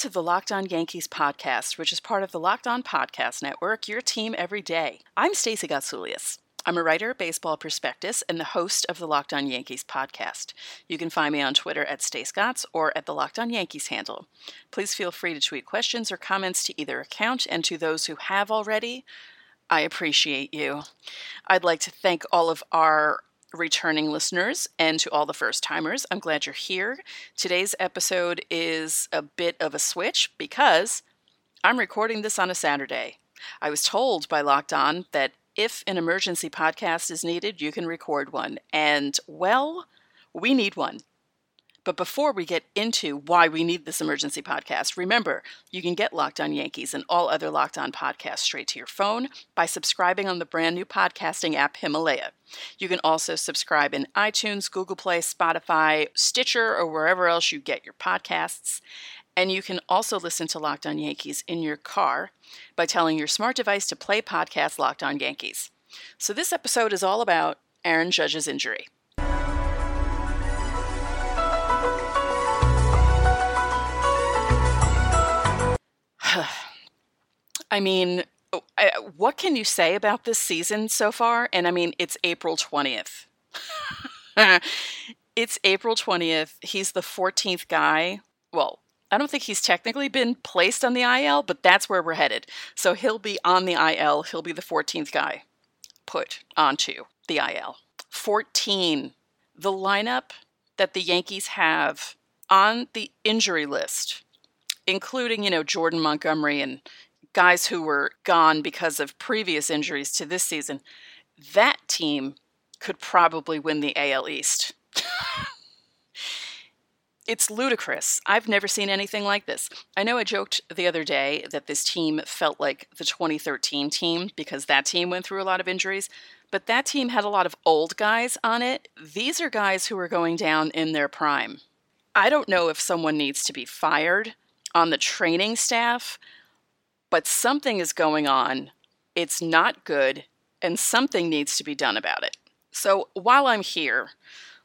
to the Locked On Yankees podcast, which is part of the Locked On Podcast Network, your team every day. I'm Stacey Gotsoulias. I'm a writer, baseball prospectus, and the host of the Locked On Yankees podcast. You can find me on Twitter at StaceGots or at the Locked On Yankees handle. Please feel free to tweet questions or comments to either account, and to those who have already, I appreciate you. I'd like to thank all of our returning listeners and to all the first timers. I'm glad you're here. Today's episode is a bit of a switch because I'm recording this on a Saturday. I was told by Locked On that if an emergency podcast is needed, you can record one. And, well, we need one. But before we get into why we need this emergency podcast, remember you can get Locked On Yankees and all other Locked On podcasts straight to your phone by subscribing on the brand new podcasting app Himalaya. You can also subscribe in iTunes, Google Play, Spotify, Stitcher, or wherever else you get your podcasts. And you can also listen to Locked On Yankees in your car by telling your smart device to play podcast Locked On Yankees. So this episode is all about Aaron Judge's injury. I mean, what can you say about this season so far? And I mean, it's April 20th. it's April 20th. He's the 14th guy. Well, I don't think he's technically been placed on the IL, but that's where we're headed. So he'll be on the IL. He'll be the 14th guy put onto the IL. 14. The lineup that the Yankees have on the injury list, including, you know, Jordan Montgomery and guys who were gone because of previous injuries to this season, that team could probably win the AL East. it's ludicrous. I've never seen anything like this. I know I joked the other day that this team felt like the 2013 team because that team went through a lot of injuries, but that team had a lot of old guys on it. These are guys who are going down in their prime. I don't know if someone needs to be fired on the training staff but something is going on. It's not good, and something needs to be done about it. So while I'm here,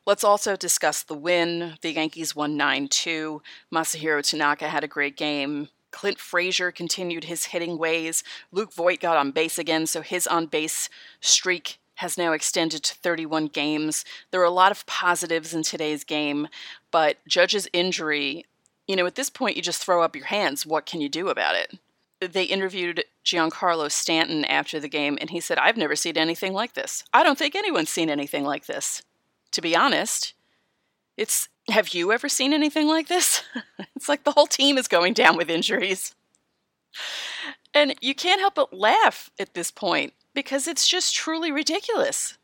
let's also discuss the win. The Yankees won 9 2. Masahiro Tanaka had a great game. Clint Frazier continued his hitting ways. Luke Voit got on base again, so his on base streak has now extended to 31 games. There are a lot of positives in today's game, but Judge's injury, you know, at this point, you just throw up your hands. What can you do about it? they interviewed Giancarlo Stanton after the game, and he said, I've never seen anything like this. I don't think anyone's seen anything like this. To be honest, it's have you ever seen anything like this? it's like the whole team is going down with injuries. And you can't help but laugh at this point because it's just truly ridiculous.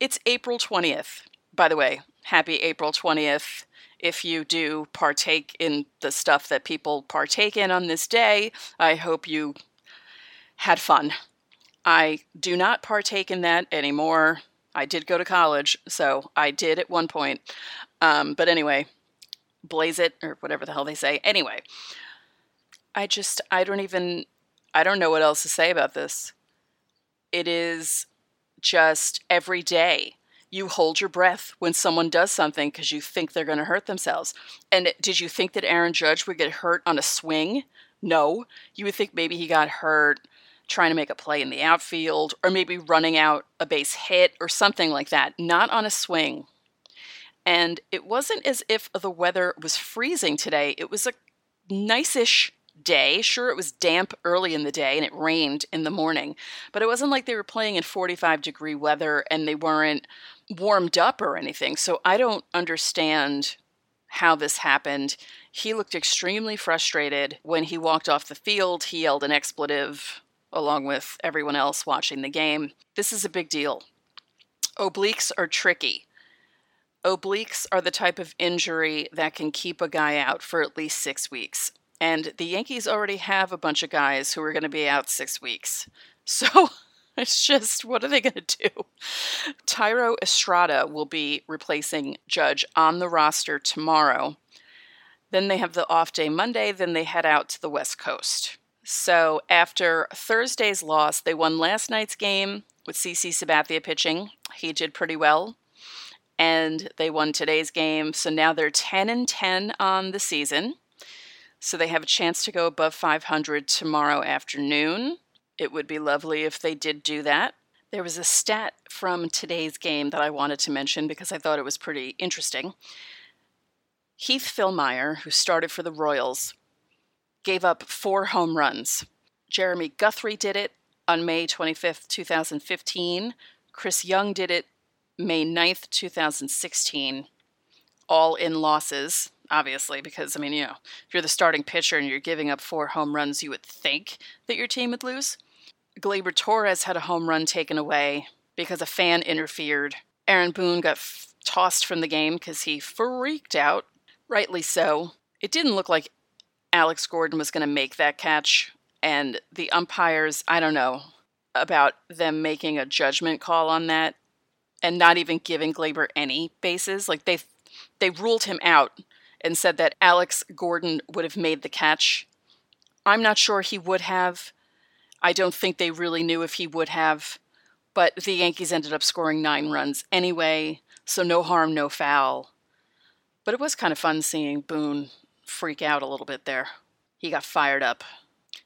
It's April 20th. By the way, happy April 20th if you do partake in the stuff that people partake in on this day, I hope you had fun. I do not partake in that anymore. I did go to college, so I did at one point. Um, but anyway, blaze it or whatever the hell they say. Anyway, I just, I don't even, I don't know what else to say about this. It is just every day you hold your breath when someone does something because you think they're going to hurt themselves. And did you think that Aaron Judge would get hurt on a swing? No. You would think maybe he got hurt trying to make a play in the outfield or maybe running out a base hit or something like that, not on a swing. And it wasn't as if the weather was freezing today. It was a nice-ish day. Sure, it was damp early in the day and it rained in the morning, but it wasn't like they were playing in 45 degree weather and they weren't warmed up or anything. So I don't understand how this happened. He looked extremely frustrated when he walked off the field. He yelled an expletive along with everyone else watching the game. This is a big deal. Obliques are tricky. Obliques are the type of injury that can keep a guy out for at least six weeks. And the Yankees already have a bunch of guys who are going to be out six weeks. So it's just, what are they going to do? Thairo Estrada will be replacing Judge on the roster tomorrow. Then they have the off day Monday, then they head out to the West Coast. So after Thursday's loss, they won last night's game with CC Sabathia pitching. He did pretty well. And they won today's game. So now they're 10 and 10 on the season. So they have a chance to go above 500 tomorrow afternoon. It would be lovely if they did do that. There was a stat from today's game that I wanted to mention because I thought it was pretty interesting. Heath Fillmyer, who started for the Royals, gave up four home runs. Jeremy Guthrie did it on May 25th, 2015. Chris Young did it May 9th, 2016. All in losses, obviously, because, I mean, you know, if you're the starting pitcher and you're giving up four home runs, you would think that your team would lose. Gleyber Torres had a home run taken away because a fan interfered. Aaron Boone got f- tossed from the game because he freaked out, rightly so. It didn't look like Alex Gordon was going to make that catch, and the umpires, I don't know about them making a judgment call on that and not even giving Glaber any bases. Like they they ruled him out and said that Alex Gordon would have made the catch. I'm not sure he would have. I don't think they really knew if he would have, but the Yankees ended up scoring nine runs anyway, so no harm, no foul. But it was kind of fun seeing Boone freak out a little bit there. He got fired up.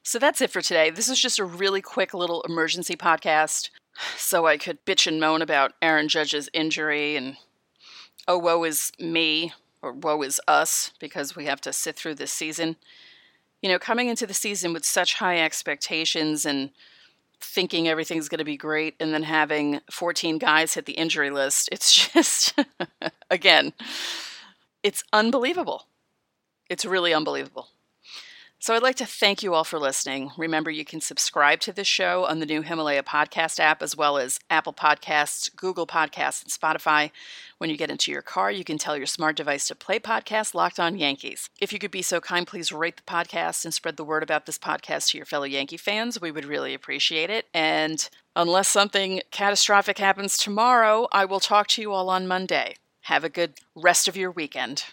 So that's it for today. This is just a really quick little emergency podcast so I could bitch and moan about Aaron Judge's injury and oh, woe is me, or woe is us, because we have to sit through this season you know, coming into the season with such high expectations and thinking everything's going to be great and then having 14 guys hit the injury list, it's just, again, it's unbelievable. It's really unbelievable. So I'd like to thank you all for listening. Remember, you can subscribe to this show on the new Himalaya podcast app, as well as Apple Podcasts, Google Podcasts, and Spotify. When you get into your car, you can tell your smart device to play podcast Locked On Yankees. If you could be so kind, please rate the podcast and spread the word about this podcast to your fellow Yankee fans. We would really appreciate it. And unless something catastrophic happens tomorrow, I will talk to you all on Monday. Have a good rest of your weekend.